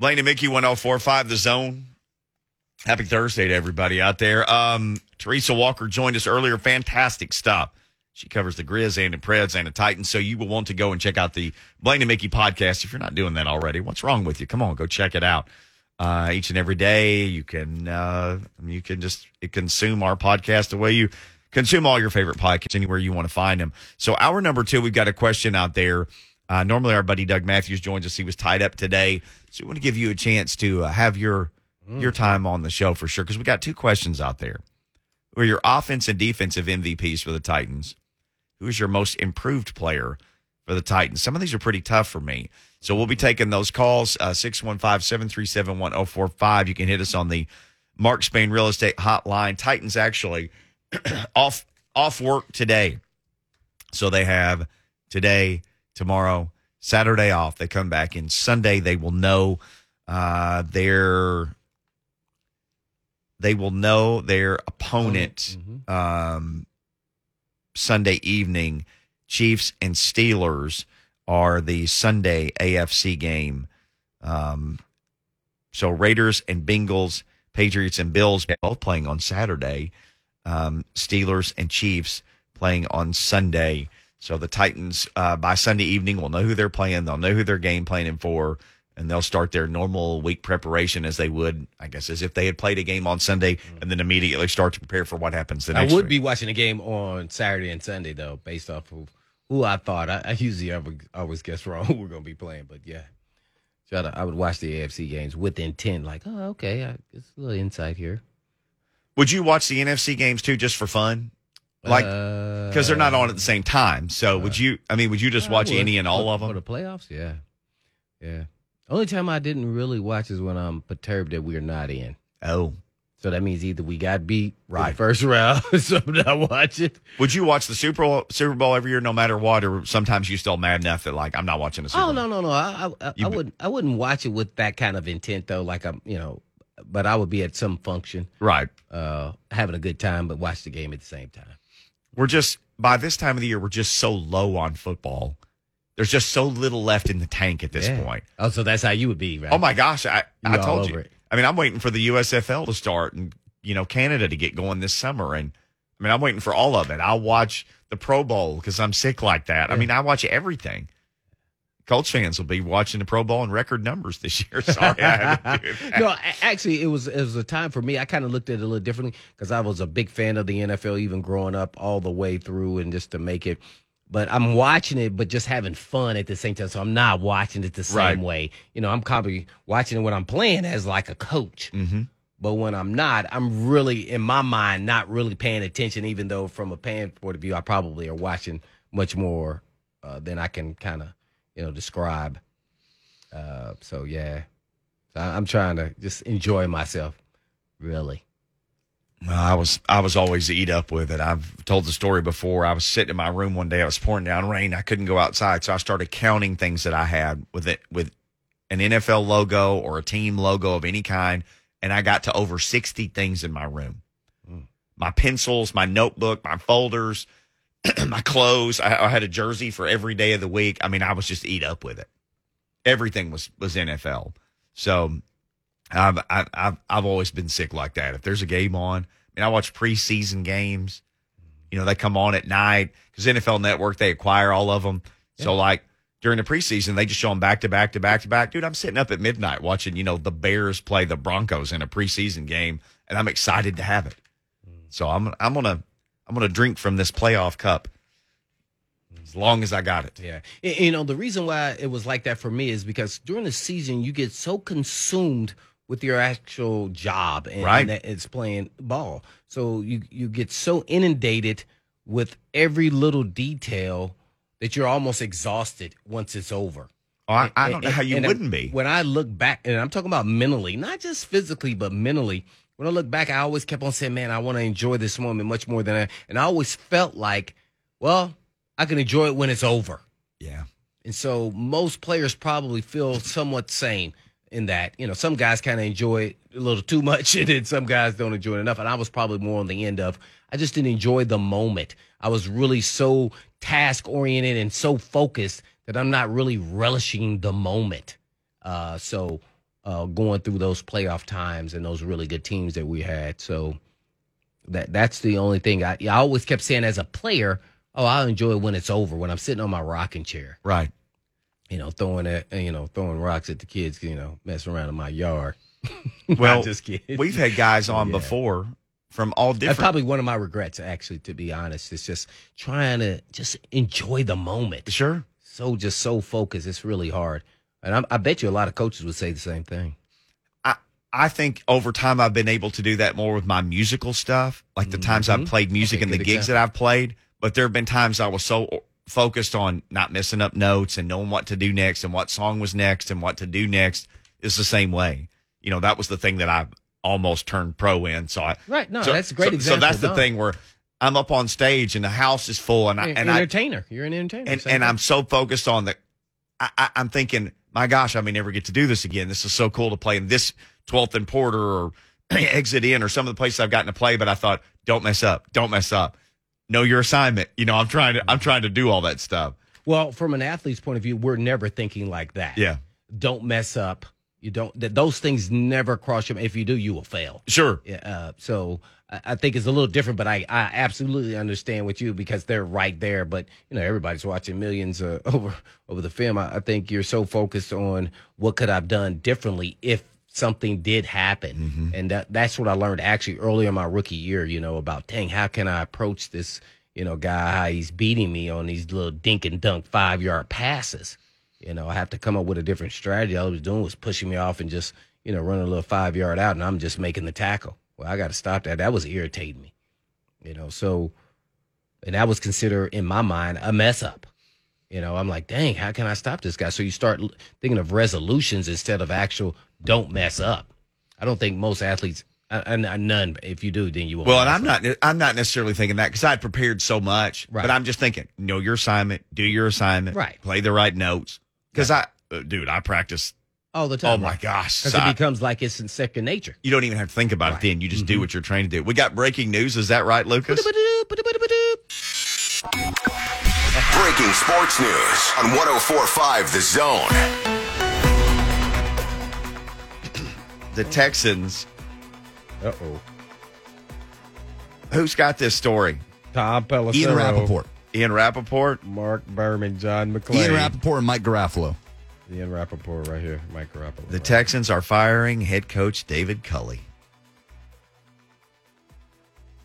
Blaine and Mickey 1045 The Zone. Happy Thursday to everybody out there. Um, Teresa Walker joined us earlier. Fantastic stop. She covers the Grizz and the Preds and the Titans. So you will want to go and check out the Blaine and Mickey podcast if you're not doing that already. What's wrong with you? Come on, go check it out. Uh, each and every day you can uh, you can just consume our podcast the way you consume all your favorite podcasts anywhere you want to find them. So our number two, we've got a question out there. Uh, normally our buddy Doug Matthews joins us. He was tied up today, so we want to give you a chance to uh, have your your time on the show for sure because we got two questions out there. Who are your offense and defensive MVPs for the Titans? Who is your most improved player for the Titans? Some of these are pretty tough for me. So we'll be taking those calls, uh, 615 737 1045. You can hit us on the Mark Spain Real Estate Hotline. Titans actually off off work today. So they have today, tomorrow, Saturday off. They come back in Sunday. They will know uh, their they will know their opponent um, Sunday evening. Chiefs and Steelers are the Sunday AFC game. Um, so Raiders and Bengals, Patriots and Bills both playing on Saturday. Um, Steelers and Chiefs playing on Sunday. So the Titans uh, by Sunday evening will know who they're playing. They'll know who they're game planning for, and they'll start their normal week preparation as they would, I guess, as if they had played a game on Sunday, and then immediately start to prepare for what happens the I next I would week. be watching the game on Saturday and Sunday though, based off of who I thought. I, I usually ever, always guess wrong who we're gonna be playing, but yeah, try to. I would watch the AFC games with intent, like, oh, okay, I, it's a little insight here. Would you watch the NFC games too, just for fun? Like, uh, because they're not on at the same time. So uh, would you? I mean, would you just watch any and all for, of for them? the playoffs. Yeah, yeah. Only time I didn't really watch is when I'm perturbed that we're not in. Oh, So that means either we got beat Right. the first round, so I'm not watching. would you watch the Super Bowl, Super Bowl every year, no matter what, or sometimes you still mad enough that like I'm not watching the Super Oh Bowl? no, no, no! I, I, I, You wouldn't, I wouldn't watch it with that kind of intent though. Like I'm, you know, but I would be at some function, Right. uh, having a good time, but watch the game at the same time. We're just by this time of the year, we're just so low on football. There's just so little left in the tank at this Yeah. point. Oh, so that's how you would be, right? Oh my gosh, I, I told you. it. I mean, I'm waiting for the USFL to start and you know Canada to get going this summer, and I mean, I'm waiting for all of it. I'll watch the Pro Bowl because I'm sick like that. I mean, I watch everything. Colts fans will be watching the Pro Bowl in record numbers this year. Sorry, I had to do that. no, actually, it was it was a time for me. I kind of looked at it a little differently because I was a big fan of the NFL, even growing up all the way through, and just to make it. But I'm watching it, but just having fun at the same time. So I'm not watching it the same Right. way. You know, I'm probably watching it when I'm playing as like a coach. Mhm. But when I'm not, I'm really in my mind not really paying attention. Even though from a fan point of view, I probably are watching much more uh, than I can kind of you know describe. Uh, so yeah, so I- I'm trying to just enjoy myself. Really. Well, I was I was always eat up with it. I've told the story before. I was sitting in my room one day. I was pouring down rain. I couldn't go outside, so I started counting things that I had with it with an NFL logo or a team logo of any kind, and I got to over sixty things in my room. My pencils, my notebook, my folders, my clothes. I, I had a jersey for every day of the week. I mean, I was just eat up with it. Everything was was NFL. So I've, I've I've I've always been sick like that. If there's a game on, I mean, I watch preseason games. You know, they come on at night because NFL Network they acquire all of them. So like during the preseason, they just show them back to back to back to back. Dude, I'm sitting up at midnight watching you know the Bears play the Broncos in a preseason game, and I'm excited to have it. Mm. So I'm I'm gonna I'm gonna drink from this playoff cup as long as I got it. Yeah. You know, the reason why it was like that for me is because during the season, you get so consumed with your actual job and, Right. and that it's playing ball. So you, you get so inundated with every little detail that you're almost exhausted once it's over. Oh, I, I don't know how you wouldn't be. When I look back, and I'm talking about mentally, not just physically, but mentally. When I look back, I always kept on saying, "Man, I want to enjoy this moment much more than I." And I always felt like, well, I can enjoy it when it's over. Yeah. And so most players probably feel somewhat same in that, you know, some guys kind of enjoy it a little too much and then some guys don't enjoy it enough. And I was probably more on the end of, I just didn't enjoy the moment. I was really so task oriented and so focused that I'm not really relishing the moment. Uh, so uh, going through those playoff times and those really good teams that we had. So that that's the only thing I, I always kept saying as a player. Oh, I enjoy when it's over when I'm sitting on my rocking chair, Right. you know, throwing at you know throwing rocks at the kids, you know, messing around in my yard. Well, just kidding. we've had guys on Yeah. before from all different. That's probably one of my regrets, actually, to be honest. It's just trying to just enjoy the moment. sure. So just so focused, it's really hard. And I, I bet you a lot of coaches would say the same thing. I I think over time I've been able to do that more with my musical stuff, like the times I've mm-hmm. played music and the gigs that I've played. But there have been times I was so focused on not messing up notes and knowing what to do next and what song was next and what to do next. It's the same way. You know, that was the thing that I almost turned pro in. So I Right. No, so, that's a great so, example. So that's the thing where I'm up on stage and the house is full and I You're and an I entertainer. You're an entertainer. and and. I'm so focused on the. I, I, I'm thinking, my gosh, I may never get to do this again. This is so cool to play in this 12th and Porter or Exit In or some of the places I've gotten to play. But I thought, don't mess up, don't mess up. Know your assignment. You know, I'm trying to I'm trying to do all that stuff. Well, from an athlete's point of view, we're never thinking like that. Yeah, Don't mess up. You don't. That those things never cross your. If you do, you will fail. sure. Yeah, uh, so I, I think it's a little different, but I, I absolutely understand with you because they're right there. But you know, everybody's watching millions uh, over over the film. I, I think you're so focused on what could I've done differently if something did happen, and that that's what I learned actually early in my rookie year. You know, about dang, how can I approach this? You know, guy, how he's beating me on these little dink and dunk five yard passes. You know, I have to come up with a different strategy. All he was doing was pushing me off and just, you know, running a little five yard out, and I'm just making the tackle. Well, I got to stop that. That was irritating me. You know, so, and that was considered in my mind a mess up. You know, I'm like, dang, how can I stop this guy? So you start thinking of resolutions instead of actual don't mess up. I don't think most athletes, and none. If you do, then you will. Well, and I'm not I'm not necessarily thinking that because I'd prepared so much. Right. But I'm just thinking, know your assignment, do your assignment, Right. Play the right notes. Because I, uh, dude, I practice. all the time. Oh my gosh, Because So it I- becomes like it's in second nature. you don't even have to think about Right. Mm-hmm. it then. You just do what you're trained to do. We got breaking news. Is that right, Lucas? Breaking sports news on 1045 The Zone. The Texans. Uh oh. Who's got this story? Tom Pelissero, Ian Rapoport. Ian Rapoport. Mark Berman, John McClain. Ian Rapoport and Mike Garafolo. Ian Rapoport right here. Mike Rappaport. The Texans are firing head coach David Culley.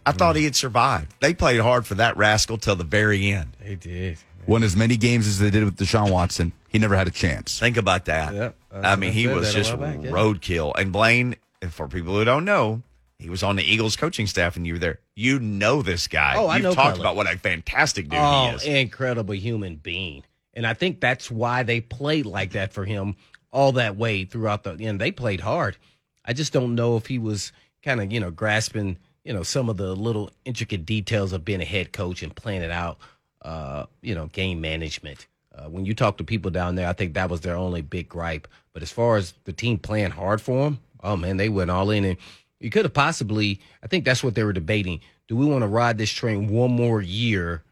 I thought he had survived. They played hard for that rascal till the very end. They did. Won as many games as they did with Deshaun Watson. He never had a chance. Think about that. Yep. I mean, he was just while back, yeah. roadkill. And Blaine, for people who don't know, he was on the Eagles coaching staff and you were there. You know this guy. Oh, I You've know talked about what a fantastic dude Oh, he is. incredible human being. And I think that's why they played like that for him all that way throughout the and they played hard. I just don't know if he was kind of, you know, grasping, you know, some of the little intricate details of being a head coach and playing it out uh, you know, game management. Uh, when you talk to people down there, I think that was their only big gripe. But as far as the team playing hard for him, oh man, they went all in and you could have possibly I think that's what they were debating. Do we want to ride this train one more year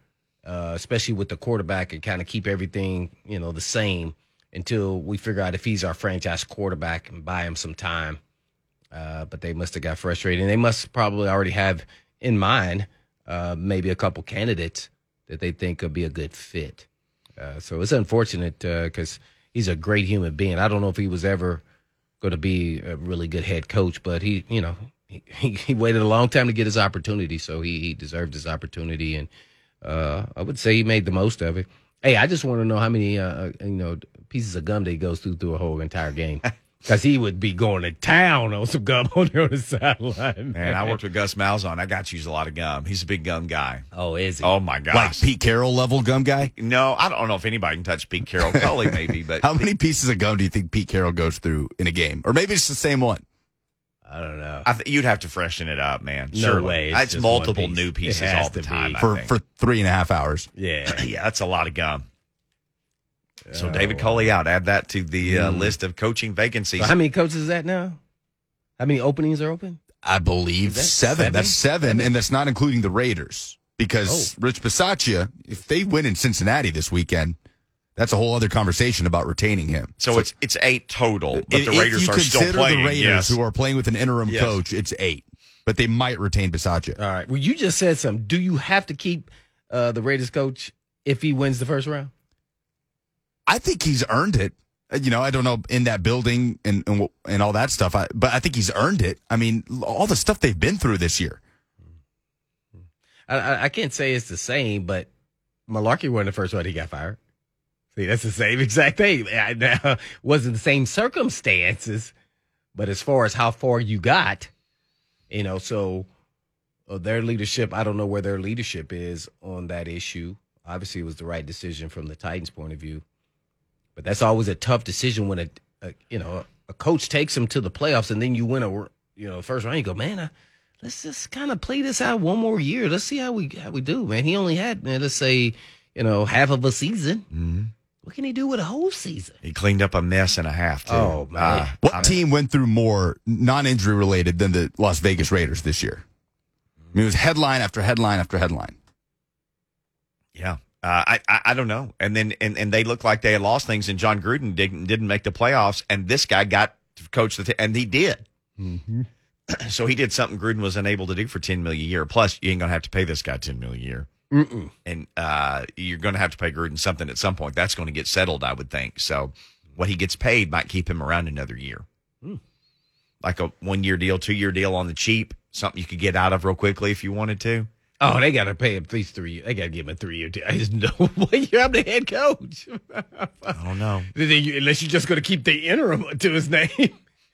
uh, especially with the quarterback, and kind of keep everything you know the same until we figure out if he's our franchise quarterback and buy him some time. Uh, but they must have got frustrated, and they must probably already have in mind uh, maybe a couple candidates that they think could be a good fit. Uh, so it's unfortunate because he's a great human being. I don't know if he was ever going to be a really good head coach, but he, you know, he, he, waited a long time to get his opportunity, so he, he deserved his opportunity, and uh, I would say he made the most of it. Hey, I just want to know how many, uh, you know, pieces of gum that he goes through through a whole entire game. Because he would be going to town on some gum on there on the sideline. Man, I worked with Gus Malzahn. I got to use a lot of gum. He's a big gum guy. Oh, is he? Oh my gosh. Like Pete Carroll level gum guy. No, I don't know if anybody can touch Pete Carroll. Culley maybe, but How many pieces of gum do you think Pete Carroll goes through in a game? Or maybe it's the same one. I don't know. I th- you'd have to freshen it up, man. No Surely. way, it's It's multiple piece. new pieces all the time. be. For for three and a half hours. yeah. yeah, that's a lot of gum. So David Culley out. Add that to the uh, list of coaching vacancies. So how many coaches is that now? How many openings are open? I believe that seven. seven? That's seven, and that's not including the Raiders. Because Oh. Rich Bisaccia, if they win in Cincinnati this weekend, that's a whole other conversation about retaining him. So, it's it's eight total, but if, the Raiders if you are still consider playing. the Raiders yes. who are playing with an interim Yes. coach, it's eight, but they might retain Bisaccia. All right. Well, you just said something. Do you have to keep uh, the Raiders coach if he wins the first round? I think he's earned it. Uh, You know, I don't know in that building and and, and all that stuff, I, but I think he's earned it. I mean, all the stuff they've been through this year. I, I, can't say it's the same, but Mularkey won the first one. He got fired. See, that's the same exact thing. I- Now, wasn't the same circumstances, but as far as how far you got, you know, so uh, their leadership, I don't know where their leadership is on that issue. Obviously, it was the right decision from the Titans' point of view, but that's always a tough decision when a, a you know a coach takes them to the playoffs and then you win a you know first round. You go, man, I, let's just kind of play this out one more year. Let's see how we how we do, man. He only had, man, let's say, you know, half of a season. Mhm. What can he do with a whole season? He cleaned up a mess and a half. Too. Oh, man. Uh, What I mean, team went through more non-injury related than the Las Vegas Raiders this year? I mean, it was headline after headline after headline. Yeah. Uh, I, I I don't know, and then and, and they looked like they had lost things, and Jon Gruden didn't didn't make the playoffs, and this guy got to coach the t- and he did. so he did something Gruden was unable to do for ten million a year. Plus, you ain't gonna have to pay this guy ten million a year, Mm-mm. and uh, you're gonna have to pay Gruden something at some point. That's going to get settled, I would think. So what he gets paid might keep him around another year, Hmm. like a one year deal, two year deal on the cheap, something you could get out of real quickly if you wanted to. Oh, they got to pay him at least three. They got to give him a three year deal. I just know what year I'm the head coach. I don't know. Unless you're just going to keep the interim to his name.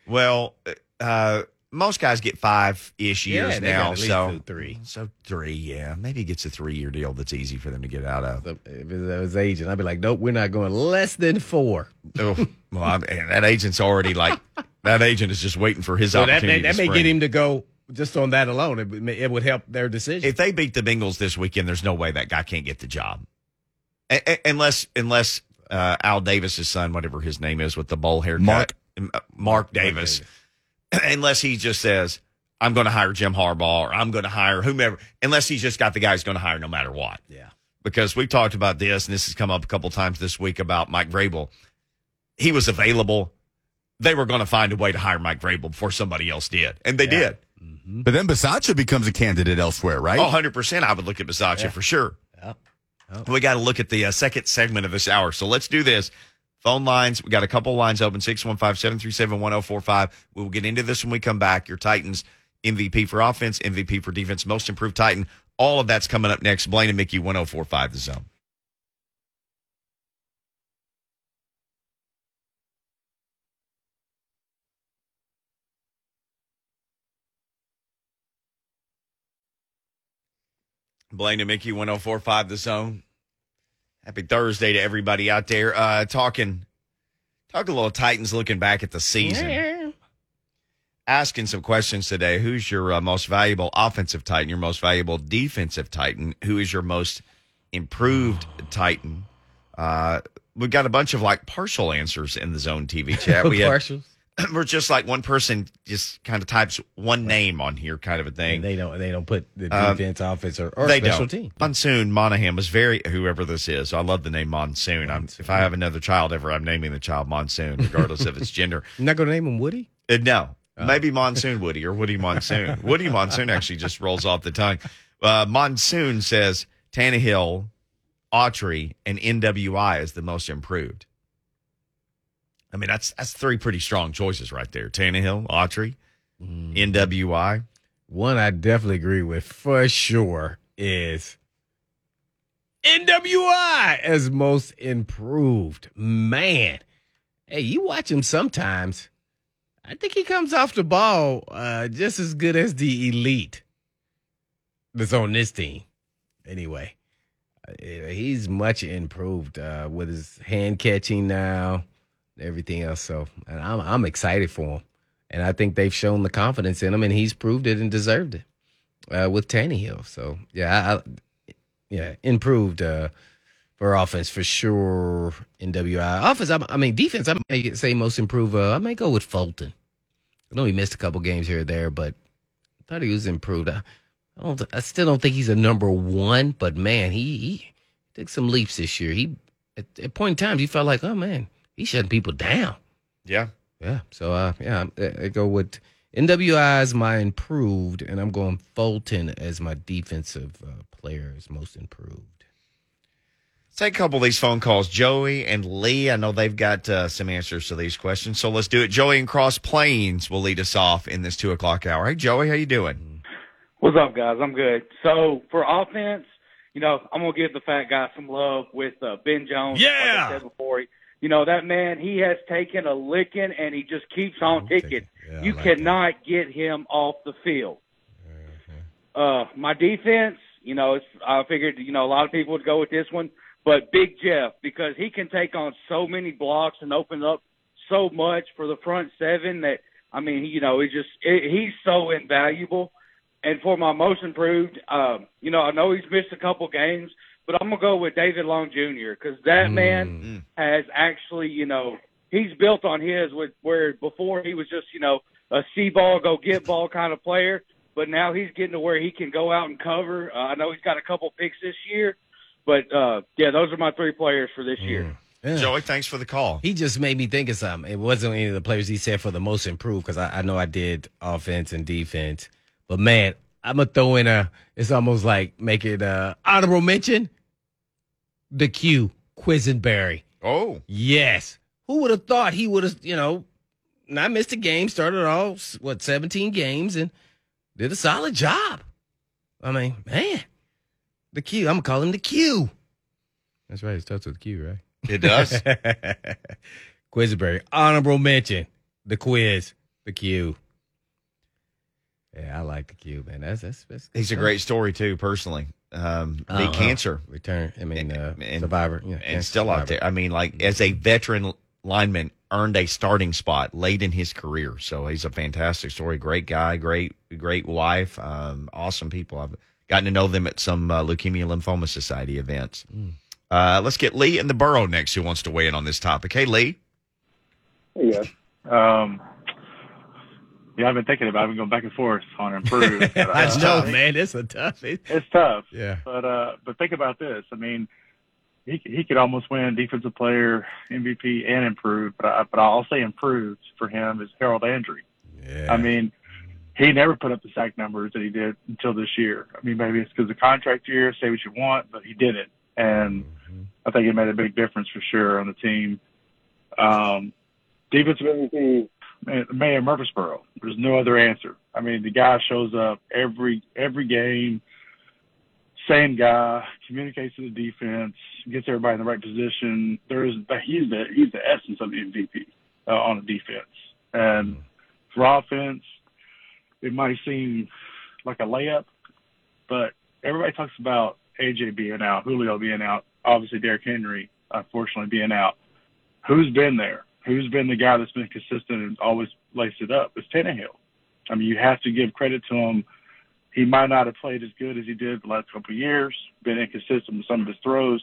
Well, uh, most guys get five ish years got now. So three. So three, yeah. Maybe he gets a three year deal that's easy for them to get out of. So if it was agent, I'd be like, nope, we're not going less than four. oh, well, I, and that agent's already like that agent is just waiting for his So that, opportunity. that, that to may spring. get him to go just on that alone. It, would- it would help their decision. If they beat the Bengals this weekend, there's no way that guy can't get the job, A- a- unless unless uh, Al Davis's son, whatever his name is, with the bowl haircut, Mark. uh, Mark Davis, unless he just says. I'm going to hire Jim Harbaugh or I'm going to hire whomever, unless he's just got the guy who's going to hire no matter what. yeah. because we've talked about this, and this has come up a couple times this week about Mike Vrabel. He was available. They were going to find a way to hire Mike Vrabel before somebody else did, and they did. But then Bisaccia becomes a candidate elsewhere, right? Oh, 100%. I would look at Bisaccia for sure. Yeah. We got to look at the uh, second segment of this hour. So let's do this. Phone lines, we got a couple lines open 615 737 1045. We will get into this when we come back. Your Titans MVP for offense, MVP for defense, most improved Titan. All of that's coming up next. Blaine and Mickey 1045 the zone. Blaine and Mickey 1045 the zone. Happy Thursday to everybody out there. Uh talking talking a little Titans looking back at the season. Asking some questions today. Who's your uh, most valuable offensive Titan? Your most valuable defensive Titan? Who is your most improved Titan? Uh we've got a bunch of like partial answers in the zone TV chat. We have, Partials. we're just like one person just kind of types one name on here, kind of a thing. And they don't. They don't put the Um, defense, offense, or, or they special don't. team. Monsoon Monahan was very whoever this is. I love the name Monsoon. I'm, if I have another child ever, I'm naming the child Monsoon, regardless of its gender. You're not going to name him Woody. Uh, no, maybe Monsoon Woody or Woody Monsoon. Woody Monsoon actually just rolls off the tongue. Uh, Monsoon says Tannehill, Autry, and NWI is the most improved. I mean, that's that's three pretty strong choices right there. Tannehill, Autry, NWI. One I definitely agree with for sure is NWI as most improved. Man, hey, you watch him sometimes. I think he comes off the ball uh, just as good as the elite that's on this team. Anyway, uh, he's much improved uh, with his hand catching now, everything else. So, and I'm I'm excited for him, and I think they've shown the confidence in him, and he's proved it and deserved it uh, with Tannehill. So, yeah, I, yeah, improved uh, for offense for sure. NWI offense, I, I mean defense. I may say most improved. Uh, I may go with Fulton. I know he missed a couple games here or there, but I thought he was improved. I, I don't. I still don't think he's a number one, but man, he, he took some leaps this year. He at, at point in times he felt like, oh man, he's shutting people down. Yeah. Yeah. So uh, yeah, I, I go with NWI as my improved, and I'm going Fulton as my defensive uh, player as most improved. Let's take a couple of these phone calls. Joey and Lee, I know they've got uh, some answers to these questions, so let's do it. Joey and Cross Plains will lead us off in this two o'clock hour. Hey, Joey, how you doing? What's up, guys? I'm good. So for offense, you know, I'm gonna give the fat guy some love with uh, Ben Jones. Yeah. like I said before, you know that man. He has taken a licking, and he just keeps on ticking. Yeah, you like cannot get him off the field. Uh, my defense, you know, it's, I figured, you know, a lot of people would go with this one, but Big Jeff because he can take on so many blocks and open up so much for the front seven that I mean, you know, he just it, he's so invaluable. And for my most improved, um, you know, I know he's missed a couple games, but I'm gonna go with David Long Jr. because that man has actually, you know, he's built on his with where before he was just, you know, a see ball, go get ball kind of player, but now he's getting to where he can go out and cover. Uh, I know he's got a couple picks this year, but uh, yeah, those are my three players for this year. Yeah. Joey, thanks for the call. He just made me think of something. It wasn't any of the players he said for the most improved because I, I know I did offense and defense. But man, I'm gonna throw in a. It's almost like make it a honorable mention. The Q Quessenberry. Oh, Yes. Who would have thought he would have, you know, not missed a game, started off, what, 17 games and did a solid job. I mean, man, the Q. I'm to call him the Q. That's right. It starts with Q, right? it does. Quizberry. Honorable mention. The quiz. The Q. Yeah, I like the Cube, man. That's, that's, that's He's a great story too, personally. Um, beat Uh-huh. cancer return. I mean, uh, And- survivor. Yeah, and cancer still out there. I mean, like as a veteran lineman, earned a starting spot late in his career. So he's a fantastic story. Great guy, great, great wife, um, awesome people. I've gotten to know them at some uh, Leukemia Lymphoma Society events. Uh, let's get Lee in the borough next, who wants to weigh in on this topic. Hey, Lee. Yeah. Um, yeah, I've been thinking about it. I've been going back and forth on improve. but, uh, I know, man. It's a tough. It, It's tough. yeah. But uh, but think about this. I mean, he he could almost win defensive player, MVP, and improve. But I, but I'll say improved for him is Harold Landry. Yeah. I mean, he never put up the sack numbers that he did until this year. I mean, maybe it's because the contract year. Say what you want, but he did it, and I think it made a big difference for sure on the team. Um, defensive MVP, Mayor Murfreesboro. There's no other answer. I mean, the guy shows up every every game. Same guy, communicates to the defense, gets everybody in the right position. There's he's the he's the essence of the MVP uh, on the defense. And for offense, it might seem like a layup, but everybody talks about AJ being out, Julio being out, obviously Derrick Henry unfortunately being out. Who's been there? Who's been the guy that's been consistent and always laced it up? It's Tannehill. I mean, you have to give credit to him. He might not have played as good as he did the last couple of years, been inconsistent with some of his throws,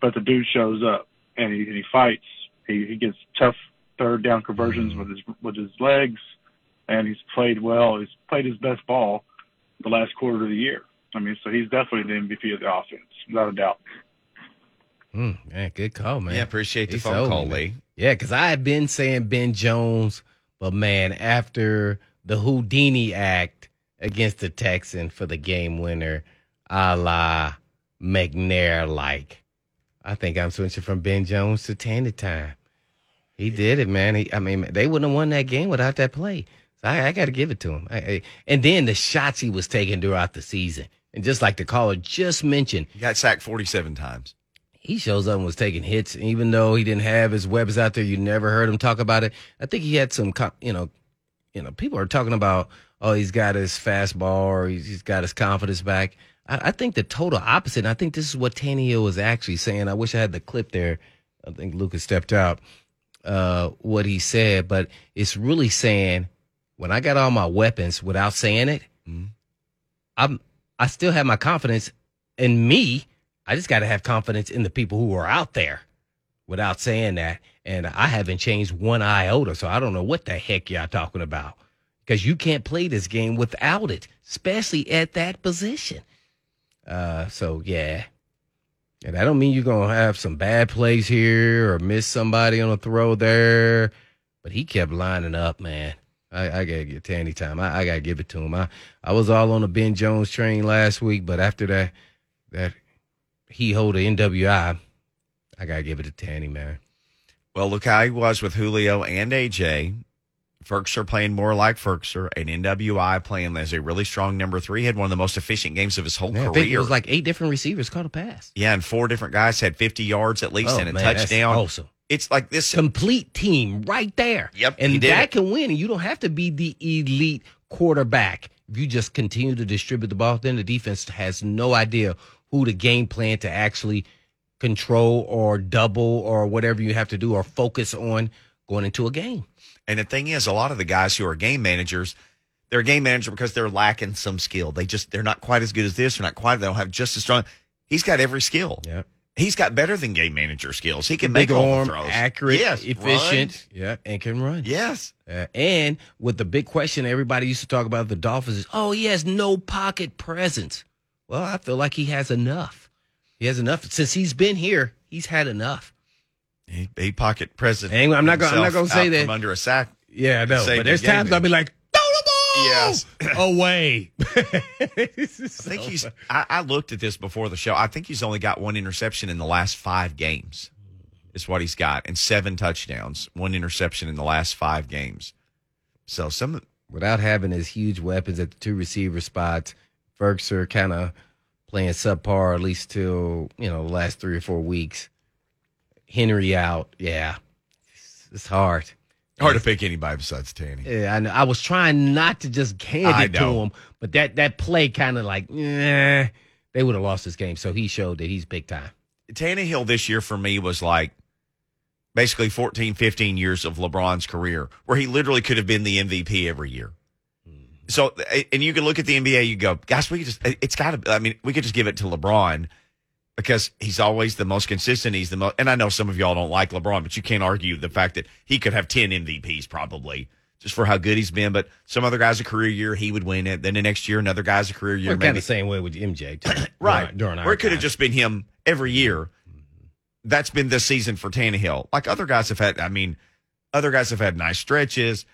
but the dude shows up and he, and he fights. He, he gets tough third down conversions with his with his legs, and he's played well. He's played his best ball the last quarter of the year. I mean, so he's definitely the MVP of the offense, without a doubt. Mm, man, good call, man. Yeah, appreciate the He phone sold call, man. Lee. Yeah, because I had been saying Ben Jones, but man, after the Houdini act against the Texan for the game winner, a la McNair like, I think I'm switching from Ben Jones to Tandy Time. He did it, man. He, I mean, they wouldn't have won that game without that play. So I, I got to give it to him. I, I, and then the shots he was taking throughout the season. And just like the caller just mentioned, He got sacked 47 times. He shows up and was taking hits, even though he didn't have his weapons out there. You never heard him talk about it. I think he had some, you know, you know, people are talking about, oh, he's got his fastball or he's, he's got his confidence back. I, I think the total opposite. And I think this is what Tannehill was actually saying. I wish I had the clip there. I think Lucas stepped out. Uh, what he said, but it's really saying when I got all my weapons without saying it, I'm I still have my confidence in me. I just got to have confidence in the people who are out there without saying that. And I haven't changed one iota. So I don't know what the heck y'all talking about because you can't play this game without it, especially at that position. Uh, so yeah, And I don't mean you're gonna have some bad plays here or miss somebody on a throw there. But he kept lining up, man. I, I gotta get Tanny time. I, I gotta give it to him. I, I was all on the Ben Jones train last week, but after that that he hold the NWI, I gotta give it to Tanny, man. Well, look how he was with Julio and AJ. Firkser playing more like Firkser, and NWI playing as a really strong number three. Had one of the most efficient games of his whole Man, think it career. was like eight different receivers caught a pass. yeah, and four different guys had 50 yards at least Oh, and a man, touchdown. awesome. It's like this. complete team right there. Yep, And that it. can win. And you don't have to be the elite quarterback. If you just continue to distribute the ball, then the defense has no idea who to game plan to actually control or double or whatever you have to do or focus on going into a game. And the thing is, a lot of the guys who are game managers, they're a game manager because they're lacking some skill. They just they're not quite as good as this. They're not quite. They don't have just as strong. He's got every skill. Yeah. He's got better than game manager skills. He can Big make all the throws. accurate, yes, efficient. Yeah, and can run. run. Yes. Uh, and with the big question everybody used to talk about the Dolphins is, oh, he has no pocket presence. Well, I feel like he has enough. He has enough since he's been here. He's had enough. He, he pocket president. Ain't- I'm not gonna- I'm not gonna say that. under a sack. Yeah, I know. But there's game, times. I'll be like, throw the ball Yes. away. I think he's. I, I looked at this before the show. I think he's only got one interception in the last five games. Is what he's got, and seven touchdowns, one interception in the last five games. So some without having his huge weapons at the two receiver spots. Are kind of playing subpar at least till you know the last three or four weeks. Henry out, yeah, it's, it's hard. hard to pick anybody besides Tanny. Yeah, I know. I was trying not to just hand it to him, but that that play kind of like, eh, they would have lost this game. So he showed that he's big time. Tannehill this year for me was like basically 14, 15 years of LeBron's career, where he literally could have been the MVP every year. So, and you can look at the NBA, you go, gosh, we could just, it's got to, I mean, we could just give it to LeBron because he's always the most consistent. He's the most, and I know some of y'all don't like LeBron, but you can't argue the fact that he could have 10 MVPs probably just for how good he's been. But some other guys a career year, he would win it. Then the next year, another guy's a career year. We're kind of the same way with MJ, too. right. During, our Where it could have just been him every year. That's been this season for Tannehill. Like other guys have had, I mean, other guys have had nice stretches.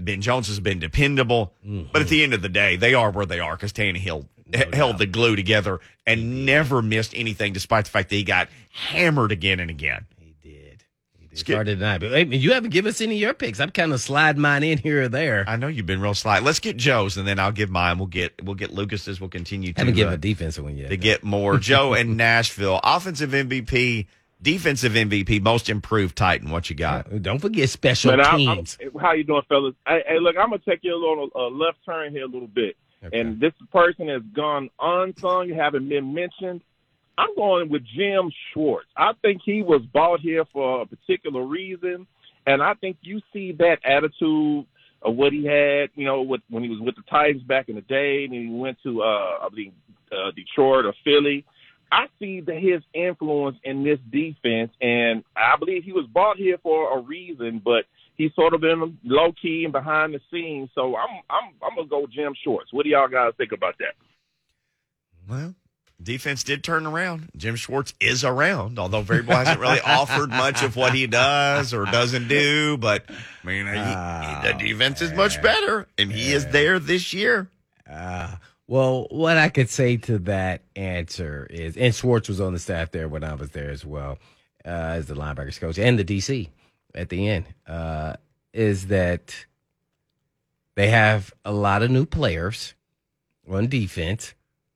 Ben Jones has been dependable. But at the end of the day, they are where they are because Tannehill h- held the glue together and never missed anything despite the fact that he got hammered again and again. He did. He did. Skip. Started tonight, but hey, you haven't given us any of your picks. I'm kind of sliding mine in here or there. I know you've been real slight. Let's get Joe's and then I'll give mine. We'll get we'll get Lucas's. We'll continue to haven't given uh, a defensive one yet. to get more. Joe and Nashville, offensive MVP, defensive MVP, most improved Titan. What you got? Uh, Don't forget special Man, I'm, teams. I'm, how you doing, fellas? Hey, hey, look, I'm gonna take you a little uh, left turn here a little bit. Okay. And this person has gone unsung, haven't been mentioned. I'm going with Jim Schwartz. I think he was bought here for a particular reason, and I think you see that attitude of what he had, you know, with, when he was with the Titans back in the day, and he went to, uh, I believe, uh, Detroit or Philly. I see that his influence in this defense, and I believe he was brought here for a reason, but he's sort of been low key and behind the scenes. So I'm I'm I'm gonna go Jim Schwartz. What do y'all guys think about that? Well, defense did turn around. Jim Schwartz is around, although Vrabel hasn't really offered much of what he does or doesn't do. But I mean, he, he- the defense is much better, and he is there this year. Uh, well, what I could say to that answer is, and Schwartz was on the staff there when I was there as well, uh, as the linebackers coach and the DC at the end, uh, is that they have a lot of new players on defense.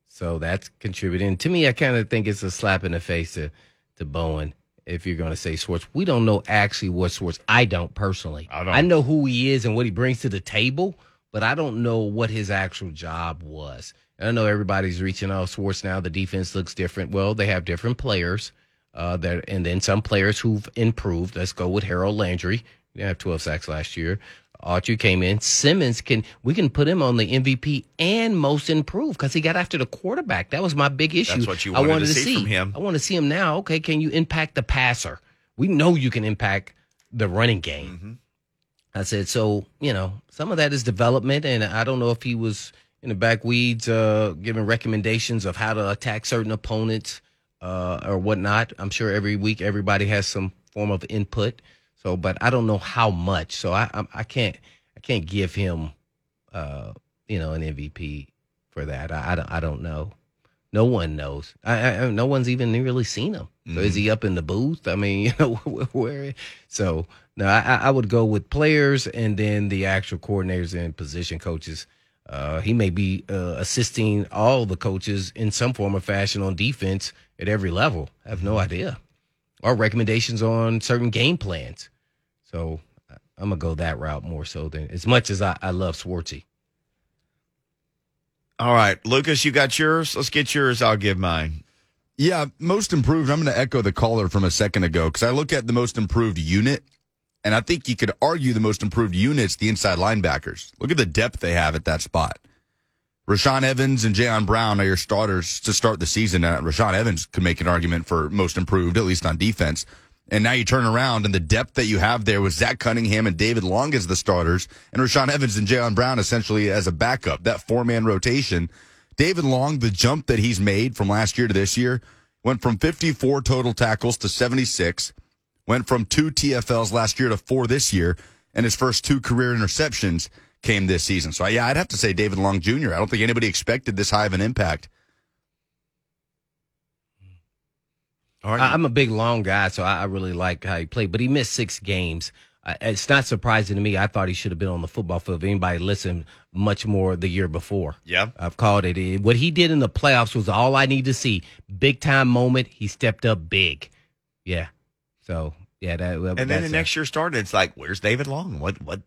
So that's contributing. To me, I kind of think it's a slap in the face to, to Bowen if you're going to say Schwartz. We don't know actually what Schwartz, I don't personally. I don't. I know who he is and what he brings to the table, but I don't know what his actual job was. And I know everybody's reaching out Schwartz now. The defense looks different. Well, they have different players, uh, that, and then some players who've improved. Let's go with Harold Landry. He didn't have 12 sacks last year. Archie came in. Simmons can we can put him on the MVP and most improved because he got after the quarterback. That was my big issue. That's what you I wanted to see from him. I want to see him now. Okay, can you impact the passer? We know you can impact the running game. Mm-hmm. I said, so, you know, some of that is development, and I don't know if he was in the back weeds uh, giving recommendations of how to attack certain opponents uh, or whatnot. I'm sure every week everybody has some form of input. So, but I don't know how much. So I I, I can't I can't give him uh, you know an MVP for that. I, I don't I don't know. No one knows. I, I no one's even really seen him. So is he up in the booth? I mean, you know where? So no, I, I would go with players and then the actual coordinators and position coaches. Uh, he may be uh, assisting all the coaches in some form or fashion on defense at every level. I have no idea. Or recommendations on certain game plans. So I'm gonna go that route more so than as much as I, I love Swartzy. All right, Lucas, you got yours. Let's get yours. I'll give mine. Yeah, most improved. I'm going to echo the caller from a second ago because I look at the most improved unit, and I think you could argue the most improved unit's the inside linebackers. Look at the depth they have at that spot. Rashaan Evans and Jayon Brown are your starters to start the season. Uh, Rashaan Evans could make an argument for most improved, at least on defense. And now you turn around and the depth that you have there with Zach Cunningham and David Long as the starters, and Rashaan Evans and Jayon Brown essentially as a backup. That four man rotation. David Long, the jump that he's made from last year to this year, went from 54 total tackles to 76, went from two TFLs last year to four this year, and his first two career interceptions came this season. So, yeah, I'd have to say David Long Jr. I don't think anybody expected this high of an impact. All right. I, I'm a big long guy, so I, I really like how he played. But he missed six games. Uh, it's not surprising to me. I thought he should have been on the football field. If anybody listened much more the year before. Yeah. I've called it. What he did in the playoffs was all I need to see. Big time moment. He stepped up big. Yeah. So yeah, that. and then the next year started. It's like, where's David Long? What? What?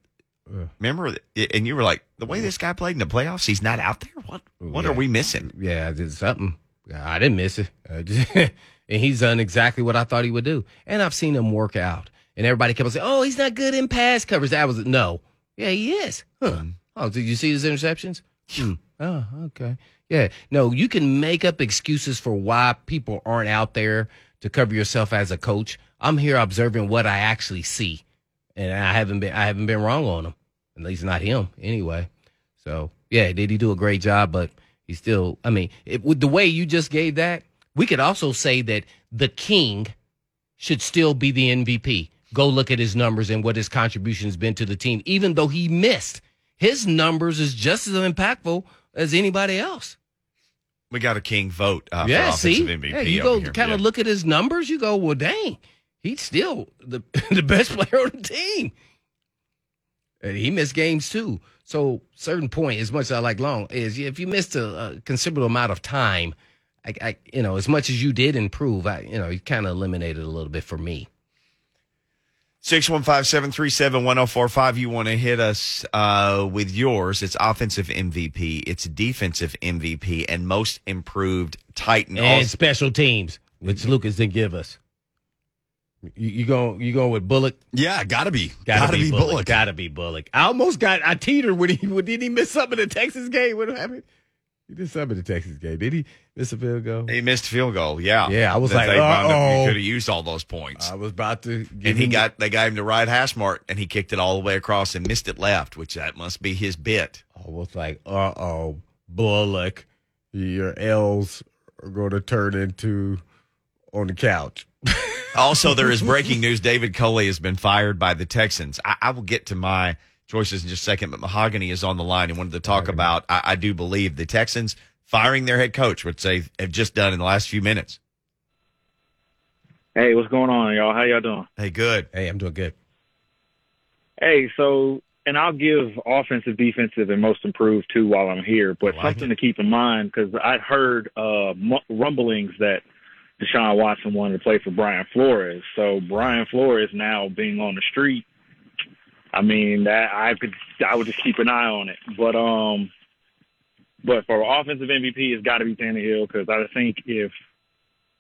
Remember? And you were like, the way this guy played in the playoffs, he's not out there. What? What Yeah. are we missing? yeah, there's something. I didn't miss it. And he's done exactly what I thought he would do. And I've seen him work out. And everybody kept on saying, "Oh, he's not good in pass covers." That was no. Yeah, he is. Huh. Oh, did you see his interceptions? Hmm. Oh, okay. Yeah. No, you can make up excuses for why people aren't out there to cover yourself as a coach. I'm here observing what I actually see, and I haven't been I haven't been wrong on him. At least not him, anyway. So yeah, did he do a great job? But he still. I mean, it, with the way you just gave that, we could also say that the king should still be the MVP. Go look at his numbers and what his contribution has been to the team, even though he missed. His numbers is just as impactful as anybody else. We got a king vote uh, yeah, for see, MVP. yeah, you go kind of Yeah. look at his numbers. You go, well, dang, he's still the the best player on the team. And he missed games too. So, certain point, as much as I like Long, is if you missed a, a considerable amount of time, I, I, you know, as much as you did improve, I, you know, you kind of eliminated a little bit for me. 615-737-1045. You want to hit us uh, with yours. It's offensive MVP. It's defensive MVP and most improved Titan. and Also- special teams, which Lucas didn't give us. You, you go, you go with Bullock. Yeah, gotta be. Gotta, be, Bullock. Bullock. Gotta be Bullock. I almost got I teetered when he when, did he miss something in the Texas game? What happened? He did something in the Texas game. Did he miss a field goal? he missed a field goal. Yeah. Yeah, I was That like, they wound up- uh-oh. he could have used all those points. I was about to and he him- got they got him to right hash mark and he kicked it all the way across and missed it left, which that must be his bit. I was like, uh oh, Bullock, your L's are going to turn into on the couch. Also, there is breaking news. David Culley has been fired by the Texans. I, I will get to my choices in just a second, but Mahogany is on the line and wanted to talk about, I, I do believe, the Texans firing their head coach, which they have just done in the last few minutes. Hey, what's going on, y'all? How y'all doing? Hey, good. Hey, I'm doing good. Hey, so, and I'll give offensive, defensive, and most improved too while I'm here. But like something to keep in mind because I heard uh, mu- rumblings that Deshaun Watson wanted to play for Brian Flores. So Brian Flores now being on the street. I mean that I could I would just keep an eye on it. But um, but for offensive MVP, it's got to be Tannehill because I think if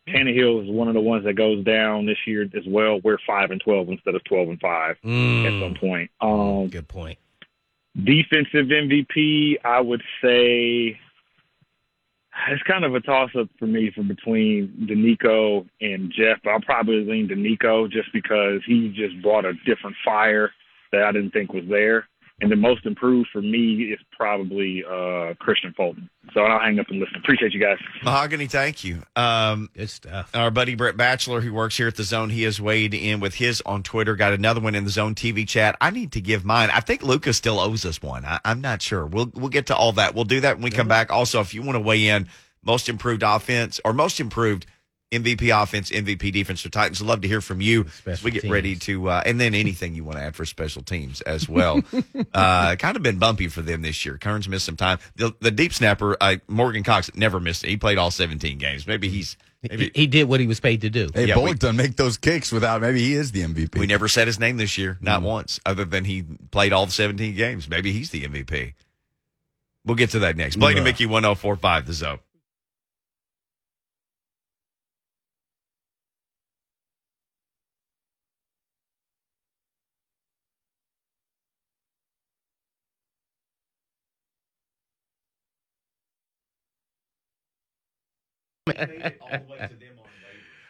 Tannehill is one of the ones that goes down this year as well, we're five and twelve instead of twelve and five at Mm, some point. Um, good point. defensive MVP, I would say it's kind of a toss up for me from between Denico and Jeff. But I'll probably lean Denico just because he just brought a different fire that I didn't think was there. And the most improved for me is probably uh, Kristian Fulton. So I'll hang up and listen. Appreciate you guys. Mahogany, thank you. Um, Good stuff. our buddy Brett Batchelor, who works here at the Zone, he has weighed in with his on Twitter. Got another one in the Zone TV chat. I need to give mine. I think Lucas still owes us one. I, I'm not sure. We'll we'll get to all that. We'll do that when we come back. Also, if you want to weigh in, most improved offense or most improved MVP offense, MVP defense for Titans. I'd love to hear from you as we get teams. ready to, uh, and then anything you want to add for special teams as well. uh, kind of been bumpy for them this year. Kearns missed some time. The, the deep snapper, uh, Morgan Cox, never missed it. He played all 17 games. Maybe he's, maybe He, he did what he was paid to do. Hey, Yeah, Bullock we- doesn't make those kicks without maybe he is the MVP. we never said his name this year, not Mm. once, other than he played all 17 games. Maybe he's the MVP. We'll get to that next. Blaine and Mickey 1045 the zone.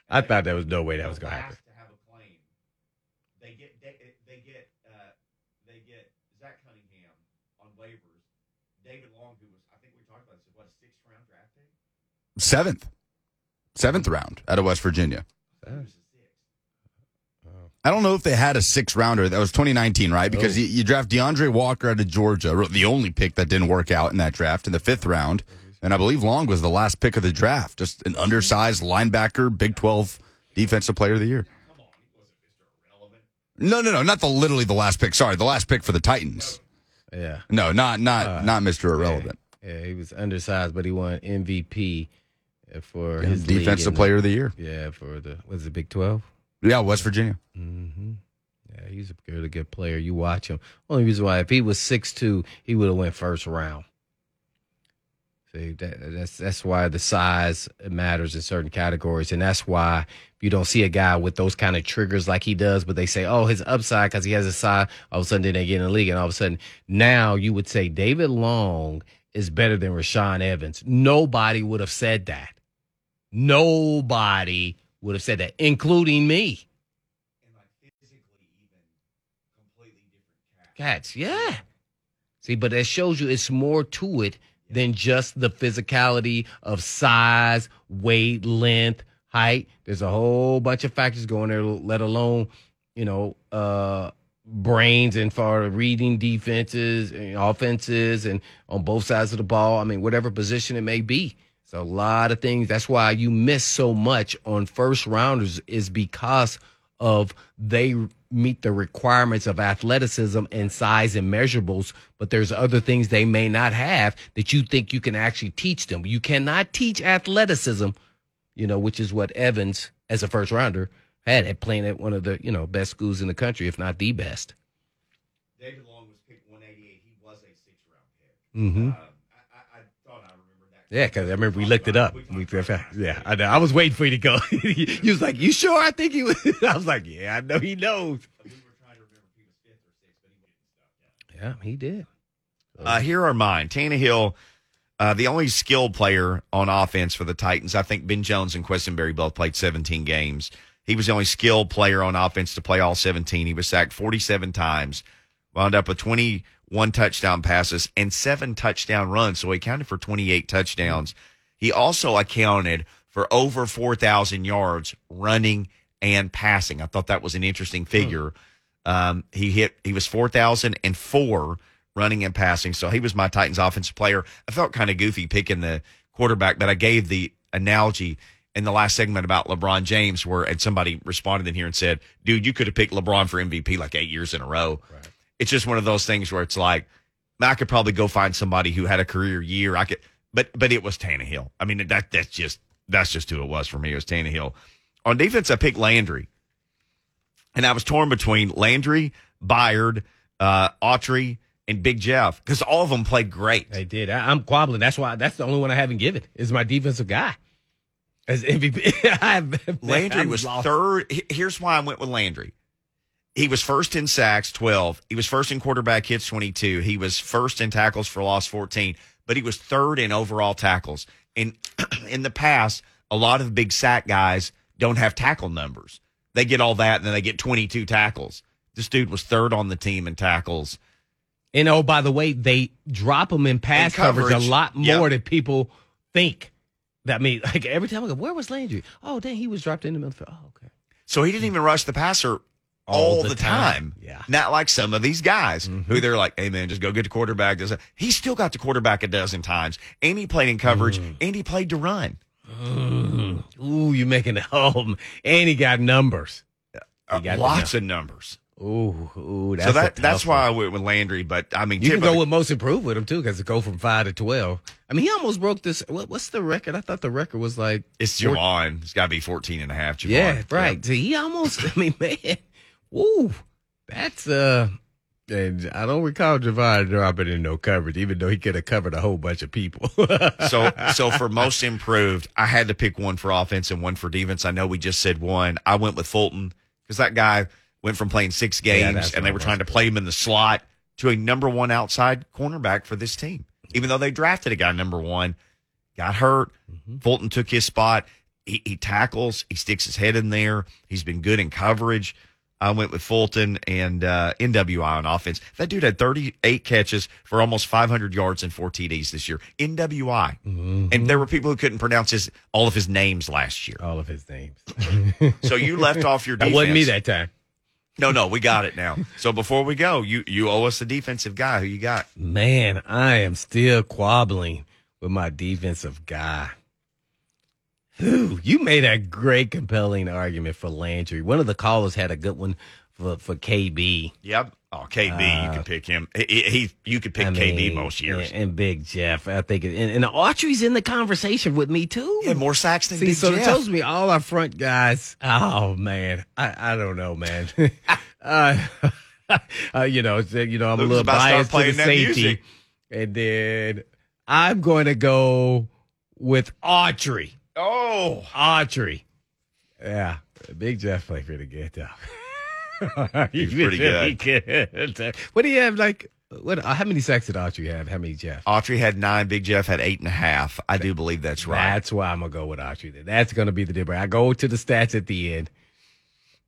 I thought there was no way that was going to happen. to have a claim. They get they get uh, they get Zach Cunningham on waivers. David Long, who was I think we talked about this, what a sixth round draft pick. Seventh. Seventh round out of West Virginia. I don't know if they had a six rounder. That was 2019, right? Because Oh. you, you draft D'Andre Walker out of Georgia, the only pick that didn't work out in that draft in the fifth round. And I believe Long was the last pick of the draft. Just an undersized linebacker, Big 12 defensive player of the year. No, no, no, not the literally the last pick. Sorry, the last pick for the Titans. Yeah. No, not not Uh, not Mr. Irrelevant. Yeah, he was undersized, but he won MVP for his league defensive in the- player of the year. Yeah, for the was it Big Twelve? Yeah, West Virginia. Mm-hmm. Yeah, he's a really good player. You watch him. Only reason why, if he was six two, he would have went first round. That's that's why the size matters in certain categories, and that's why you don't see a guy with those kind of triggers like he does, but they say, oh, his upside because he has a size. All of a sudden, they get in the league, and all of a sudden, now you would say David Long is better than Rashaan Evans. Nobody would have said that. Nobody would have said that, including me. Cats, yeah. See, but that shows you it's more to it than just the physicality of size, weight, length, height. There's a whole bunch of factors going there, let alone, you know, uh, brains and for reading defenses and offenses and on both sides of the ball. I mean, whatever position it may be. So a lot of things. That's why you miss so much on first rounders is because of they meet the requirements of athleticism and size and measurables, but there's other things they may not have that you think you can actually teach them. You cannot teach athleticism, you know, which is what Evans as a first rounder had at playing at one of the, you know, best schools in the country, if not the best. David Long was picked 188. He was a six round pick. Mm-hmm. I, I, I thought I remembered that. Yeah, because I remember we looked it up. We, yeah, I, know. I was waiting for you to go. he was like, "You sure?" I think he was. I was like, "Yeah, I know he knows." Yeah, he did. Uh, here are mine. Tannehill, uh, the only skilled player on offense for the Titans. I think Ben Jones and Quessenberry both played 17 games. He was the only skilled player on offense to play all 17. He was sacked 47 times, wound up with 21 touchdown passes and seven touchdown runs. So he counted for 28 touchdowns. He also accounted for over 4,000 yards running and passing. I thought that was an interesting figure. Um, he hit, he was 4,004 running and passing. So he was my Titans offensive player. I felt kind of goofy picking the quarterback, but I gave the analogy in the last segment about LeBron James where, and somebody responded in here and said, dude, you could have picked LeBron for MVP like eight years in a row. It's just one of those things where it's like, I could probably go find somebody who had a career year. I could, but, but it was Tannehill. I mean, that, that's just, that's just who it was for me. It was Tannehill. On defense, I picked Landry. And I was torn between Landry, Byard, uh, Autry, and Big Jeff because all of them played great. They did. I, I'm quabbling. That's why. That's the only one I haven't given. Is my defensive guy as MVP. Landry was lost. third. Here's why I went with Landry. He was first in sacks, 12. He was first in quarterback hits, 22. He was first in tackles for loss, 14. But he was third in overall tackles. In in the past, a lot of big sack guys don't have tackle numbers. They get all that, and then they get 22 tackles. This dude was third on the team in tackles And oh, by the way, they drop him in pass In coverage. coverage. a lot more Yep. than people think. That mean, like every time I go, where was Landry? Oh, dang, he was dropped in the middle. Oh, okay. So he didn't even rush the passer all, All the, the time. time. Yeah. Not like some of these guys mm-hmm. who they're like, hey, man, just go get the quarterback. He still got the quarterback a dozen times. And he played in coverage mm. and he played to run. Mm. Ooh, you making it home. And he got numbers. Uh, got the lots of numbers. Ooh, ooh, that's so that that's why I went with Landry. But I mean, You can go with most improved with him too, because it go from five to twelve. I mean, he almost broke this. What, what's the record? I thought the record was like it's Jevon. It's got to be 14 and a half. Jevon. Yeah, right. So he almost. I mean, man, woo, that's uh. And I don't recall Jevon dropping in no coverage, even though he could have covered a whole bunch of people. so so for most improved, I had to pick one for offense and one for defense. I know we just said one. I went with Fulton because that guy went from playing six games that's and they were trying to play him in the slot to a number one outside cornerback for this team. Even though they drafted a guy number one, got hurt. Mm-hmm. Fulton took his spot. He, he tackles. He sticks his head in there. He's been good in coverage. I went with Fulton and uh, NWI on offense. That dude had 38 catches for almost 500 yards and four TDs this year. NWI. Mm-hmm. And there were people who couldn't pronounce his all of his names last year. All of his names. So you left off your That defense. wasn't me that time. No, no, we got it now. So before we go, you you owe us a defensive guy. Who you got? Man, I am still quabbling with my defensive guy. Whew, you made a great, compelling argument for Landry. One of the callers had a good one for, for KB. Yep. Oh, KB, you can pick him. He, he you could pick Uh, I KB most years. And, and Big Jeff. I think, and, and Autry's in the conversation with me too. Had more sacks than See, Big so it tells me all our front guys. Oh man, I, I don't know, man. uh, uh, you know, uh, you know, I'm Luke's a little biased to the safety, music. and then I'm going to go with Autry. Oh, Autry. Yeah, Big Jeff played pretty good though. He's pretty good. good. What do you have? Like, what? uh, How many sacks did Autry have? How many Jeff? Autry had nine. Big Jeff had eight and a half. I do believe that's right. That's why I'm gonna go with Autry. Then. That's gonna be the difference. I go to the stats at the end.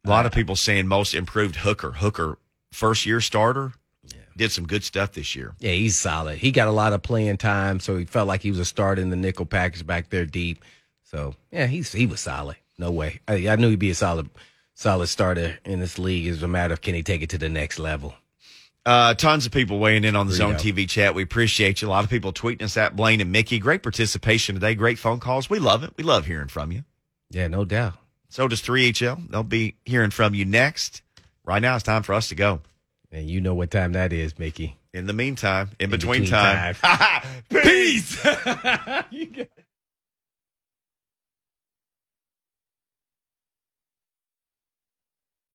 A lot of people saying most improved Hooker. Hooker, first year starter, yeah. did some good stuff this year. Yeah, he's solid. He got a lot of playing time, so he felt like he was a starter in the nickel package back there deep. So yeah, he's he was solid. No way. I, I knew he'd be a solid, solid starter in this league. It's a matter of can he take it to the next level. Uh, tons of people weighing in on the Zone TV chat. We appreciate you. A lot of people tweeting us at Blaine and Mickey. Great participation today. Great phone calls. We love it. We love hearing from you. Yeah, no doubt. So does 3HL. They'll be hearing from you next. Right now, it's time for us to go. And you know what time that is, Mickey. In the meantime, in, In between, between time, peace. You got-